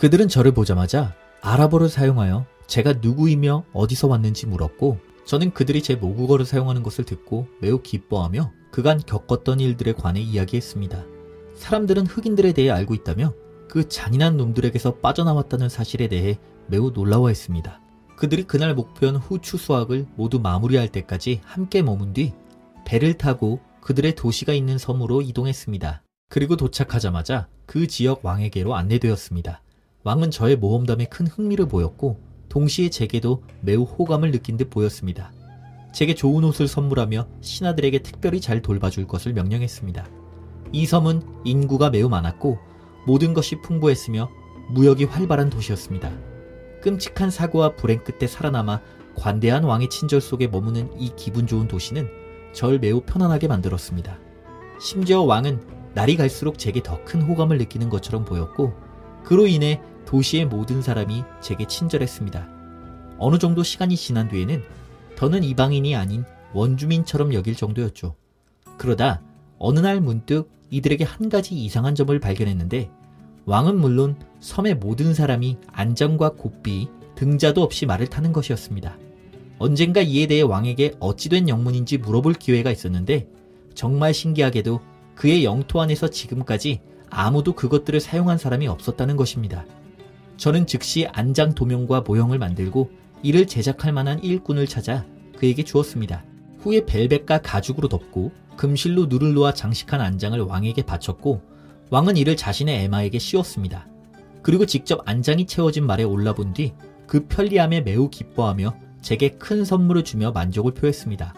그들은 저를 보자마자 아랍어를 사용하여 제가 누구이며 어디서 왔는지 물었고 저는 그들이 제 모국어를 사용하는 것을 듣고 매우 기뻐하며 그간 겪었던 일들에 관해 이야기했습니다. 사람들은 흑인들에 대해 알고 있다며 그 잔인한 놈들에게서 빠져나왔다는 사실에 대해 매우 놀라워했습니다. 그들이 그날 목표한 후추 수확을 모두 마무리할 때까지 함께 머문 뒤 배를 타고 그들의 도시가 있는 섬으로 이동했습니다. 그리고 도착하자마자 그 지역 왕에게로 안내되었습니다. 왕은 저의 모험담에 큰 흥미를 보였고 동시에 제게도 매우 호감을 느낀 듯 보였습니다. 제게 좋은 옷을 선물하며 신하들에게 특별히 잘 돌봐줄 것을 명령했습니다. 이 섬은 인구가 매우 많았고 모든 것이 풍부했으며 무역이 활발한 도시였습니다. 끔찍한 사고와 불행 끝에 살아남아 관대한 왕의 친절 속에 머무는 이 기분 좋은 도시는 절 매우 편안하게 만들었습니다. 심지어 왕은 날이 갈수록 제게 더 큰 호감을 느끼는 것처럼 보였고 그로 인해 도시의 모든 사람이 제게 친절했습니다. 어느 정도 시간이 지난 뒤에는 더는 이방인이 아닌 원주민처럼 여길 정도였죠. 그러다 어느 날 문득 이들에게 한 가지 이상한 점을 발견했는데 왕은 물론 섬의 모든 사람이 안장과 고삐, 등자도 없이 말을 타는 것이었습니다. 언젠가 이에 대해 왕에게 어찌된 영문인지 물어볼 기회가 있었는데 정말 신기하게도 그의 영토 안에서 지금까지 아무도 그것들을 사용한 사람이 없었다는 것입니다. 저는 즉시 안장 도명과 모형을 만들고 이를 제작할 만한 일꾼을 찾아 그에게 주었습니다. 후에 벨벳과 가죽으로 덮고 금실로 누를 놓아 장식한 안장을 왕에게 바쳤고 왕은 이를 자신의 에마에게 씌웠습니다. 그리고 직접 안장이 채워진 말에 올라본 뒤 그 편리함에 매우 기뻐하며 제게 큰 선물을 주며 만족을 표했습니다.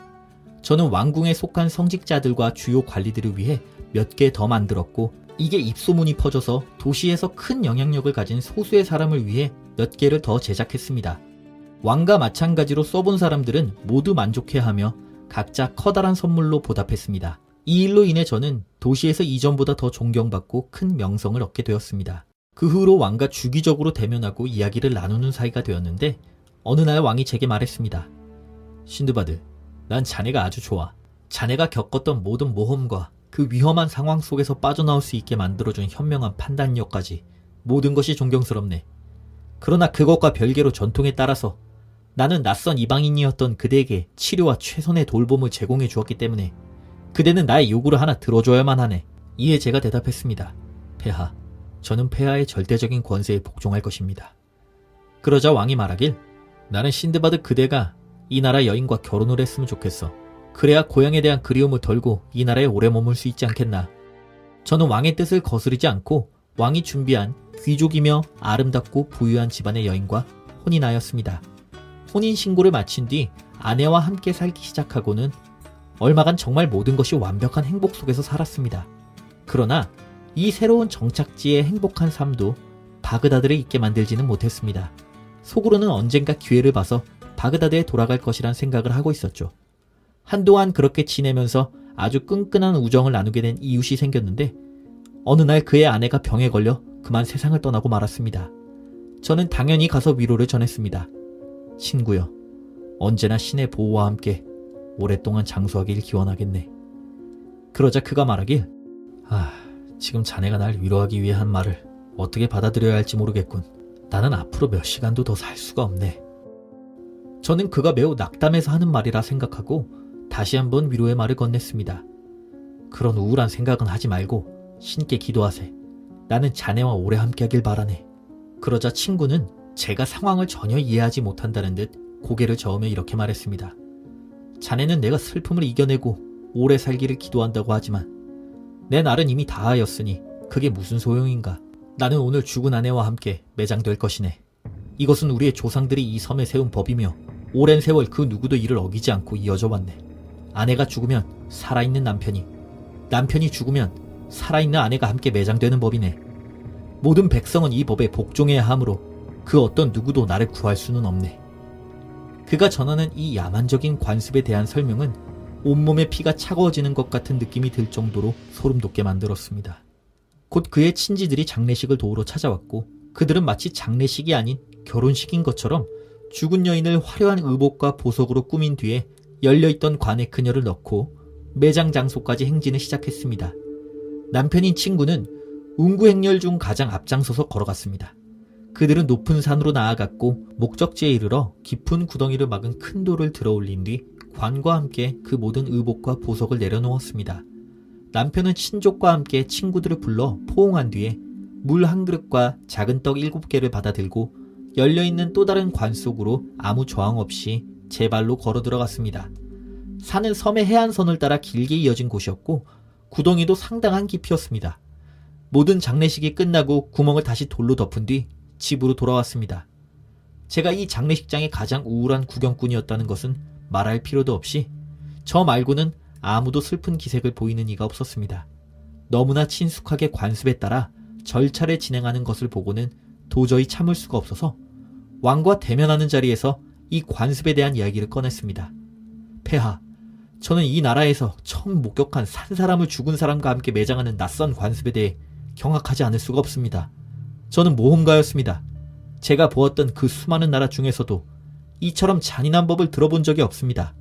저는 왕궁에 속한 성직자들과 주요 관리들을 위해 몇 개 더 만들었고 이게 입소문이 퍼져서 도시에서 큰 영향력을 가진 소수의 사람을 위해 몇 개를 더 제작했습니다. 왕과 마찬가지로 써본 사람들은 모두 만족해하며 각자 커다란 선물로 보답했습니다. 이 일로 인해 저는 도시에서 이전보다 더 존경받고 큰 명성을 얻게 되었습니다. 그 후로 왕과 주기적으로 대면하고 이야기를 나누는 사이가 되었는데 어느 날 왕이 제게 말했습니다. 신드바드, 난 자네가 아주 좋아. 자네가 겪었던 모든 모험과 그 위험한 상황 속에서 빠져나올 수 있게 만들어준 현명한 판단력까지 모든 것이 존경스럽네. 그러나 그것과 별개로 전통에 따라서 나는 낯선 이방인이었던 그대에게 치료와 최선의 돌봄을 제공해 주었기 때문에 그대는 나의 요구를 하나 들어줘야만 하네. 이에 제가 대답했습니다. 폐하, 저는 폐하의 절대적인 권세에 복종할 것입니다. 그러자 왕이 말하길 나는 신드바드 그대가 이 나라 여인과 결혼을 했으면 좋겠어. 그래야 고향에 대한 그리움을 덜고 이 나라에 오래 머물 수 있지 않겠나. 저는 왕의 뜻을 거스르지 않고 왕이 준비한 귀족이며 아름답고 부유한 집안의 여인과 혼인하였습니다. 혼인 신고를 마친 뒤 아내와 함께 살기 시작하고는 얼마간 정말 모든 것이 완벽한 행복 속에서 살았습니다. 그러나 이 새로운 정착지의 행복한 삶도 바그다드를 있게 만들지는 못했습니다. 속으로는 언젠가 기회를 봐서 바그다드에 돌아갈 것이란 생각을 하고 있었죠. 한동안 그렇게 지내면서 아주 끈끈한 우정을 나누게 된 이웃이 생겼는데 어느 날 그의 아내가 병에 걸려 그만 세상을 떠나고 말았습니다. 저는 당연히 가서 위로를 전했습니다. 친구여, 언제나 신의 보호와 함께 오랫동안 장수하길 기원하겠네. 그러자 그가 말하길, 아, 지금 자네가 날 위로하기 위해 한 말을 어떻게 받아들여야 할지 모르겠군. 나는 앞으로 몇 시간도 더 살 수가 없네. 저는 그가 매우 낙담해서 하는 말이라 생각하고 다시 한번 위로의 말을 건넸습니다. 그런 우울한 생각은 하지 말고 신께 기도하세. 나는 자네와 오래 함께하길 바라네. 그러자 친구는 제가 상황을 전혀 이해하지 못한다는 듯 고개를 저으며 이렇게 말했습니다. 자네는 내가 슬픔을 이겨내고 오래 살기를 기도한다고 하지만 내 날은 이미 다하였으니 그게 무슨 소용인가. 나는 오늘 죽은 아내와 함께 매장될 것이네. 이것은 우리의 조상들이 이 섬에 세운 법이며 오랜 세월 그 누구도 이를 어기지 않고 이어져 왔네. 아내가 죽으면 살아있는 남편이, 남편이 죽으면 살아있는 아내가 함께 매장되는 법이네. 모든 백성은 이 법에 복종해야 하므로 그 어떤 누구도 나를 구할 수는 없네. 그가 전하는 이 야만적인 관습에 대한 설명은 온몸의 피가 차가워지는 것 같은 느낌이 들 정도로 소름 돋게 만들었습니다. 곧 그의 친지들이 장례식을 도우러 찾아왔고 그들은 마치 장례식이 아닌 결혼식인 것처럼 죽은 여인을 화려한 의복과 보석으로 꾸민 뒤에 열려있던 관에 그녀를 넣고 매장 장소까지 행진을 시작했습니다. 남편인 친구는 운구 행렬 중 가장 앞장서서 걸어갔습니다. 그들은 높은 산으로 나아갔고 목적지에 이르러 깊은 구덩이를 막은 큰 돌을 들어 올린 뒤 관과 함께 그 모든 의복과 보석을 내려놓았습니다. 남편은 친족과 함께 친구들을 불러 포옹한 뒤에 물 한 그릇과 작은 떡 일곱 개를 받아들고 열려있는 또 다른 관 속으로 아무 저항 없이 제 발로 걸어 들어갔습니다. 산은 섬의 해안선을 따라 길게 이어진 곳이었고 구덩이도 상당한 깊이였습니다. 모든 장례식이 끝나고 구멍을 다시 돌로 덮은 뒤 집으로 돌아왔습니다. 제가 이 장례식장의 가장 우울한 구경꾼이었다는 것은 말할 필요도 없이 저 말고는 아무도 슬픈 기색을 보이는 이가 없었습니다. 너무나 친숙하게 관습에 따라 절차를 진행하는 것을 보고는 도저히 참을 수가 없어서 왕과 대면하는 자리에서 이 관습에 대한 이야기를 꺼냈습니다. 폐하, 저는 이 나라에서 처음 목격한 산 사람을 죽은 사람과 함께 매장하는 낯선 관습에 대해 경악하지 않을 수가 없습니다. 저는 모험가였습니다. 제가 보았던 그 수많은 나라 중에서도 이처럼 잔인한 법을 들어본 적이 없습니다.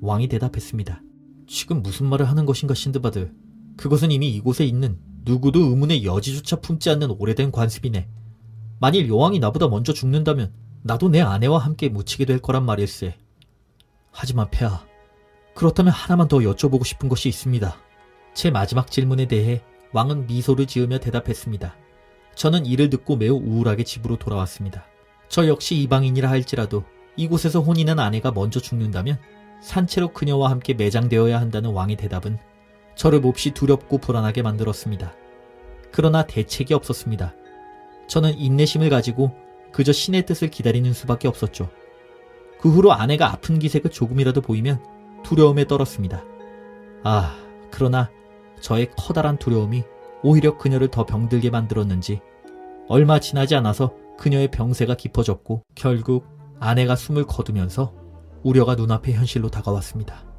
왕이 대답했습니다. 지금 무슨 말을 하는 것인가 신드바드. 그것은 이미 이곳에 있는 누구도 의문의 여지조차 품지 않는 오래된 관습이네. 만일 여왕이 나보다 먼저 죽는다면 나도 내 아내와 함께 묻히게 될 거란 말일세. 하지만 폐하, 그렇다면 하나만 더 여쭤보고 싶은 것이 있습니다. 제 마지막 질문에 대해 왕은 미소를 지으며 대답했습니다. 저는 이를 듣고 매우 우울하게 집으로 돌아왔습니다. 저 역시 이방인이라 할지라도 이곳에서 혼인한 아내가 먼저 죽는다면 산채로 그녀와 함께 매장되어야 한다는 왕의 대답은 저를 몹시 두렵고 불안하게 만들었습니다. 그러나 대책이 없었습니다. 저는 인내심을 가지고 그저 신의 뜻을 기다리는 수밖에 없었죠. 그 후로 아내가 아픈 기색을 조금이라도 보이면 두려움에 떨었습니다. 아, 그러나 저의 커다란 두려움이 오히려 그녀를 더 병들게 만들었는지 얼마 지나지 않아서 그녀의 병세가 깊어졌고 결국 아내가 숨을 거두면서 우려가 눈앞에 현실로 다가왔습니다.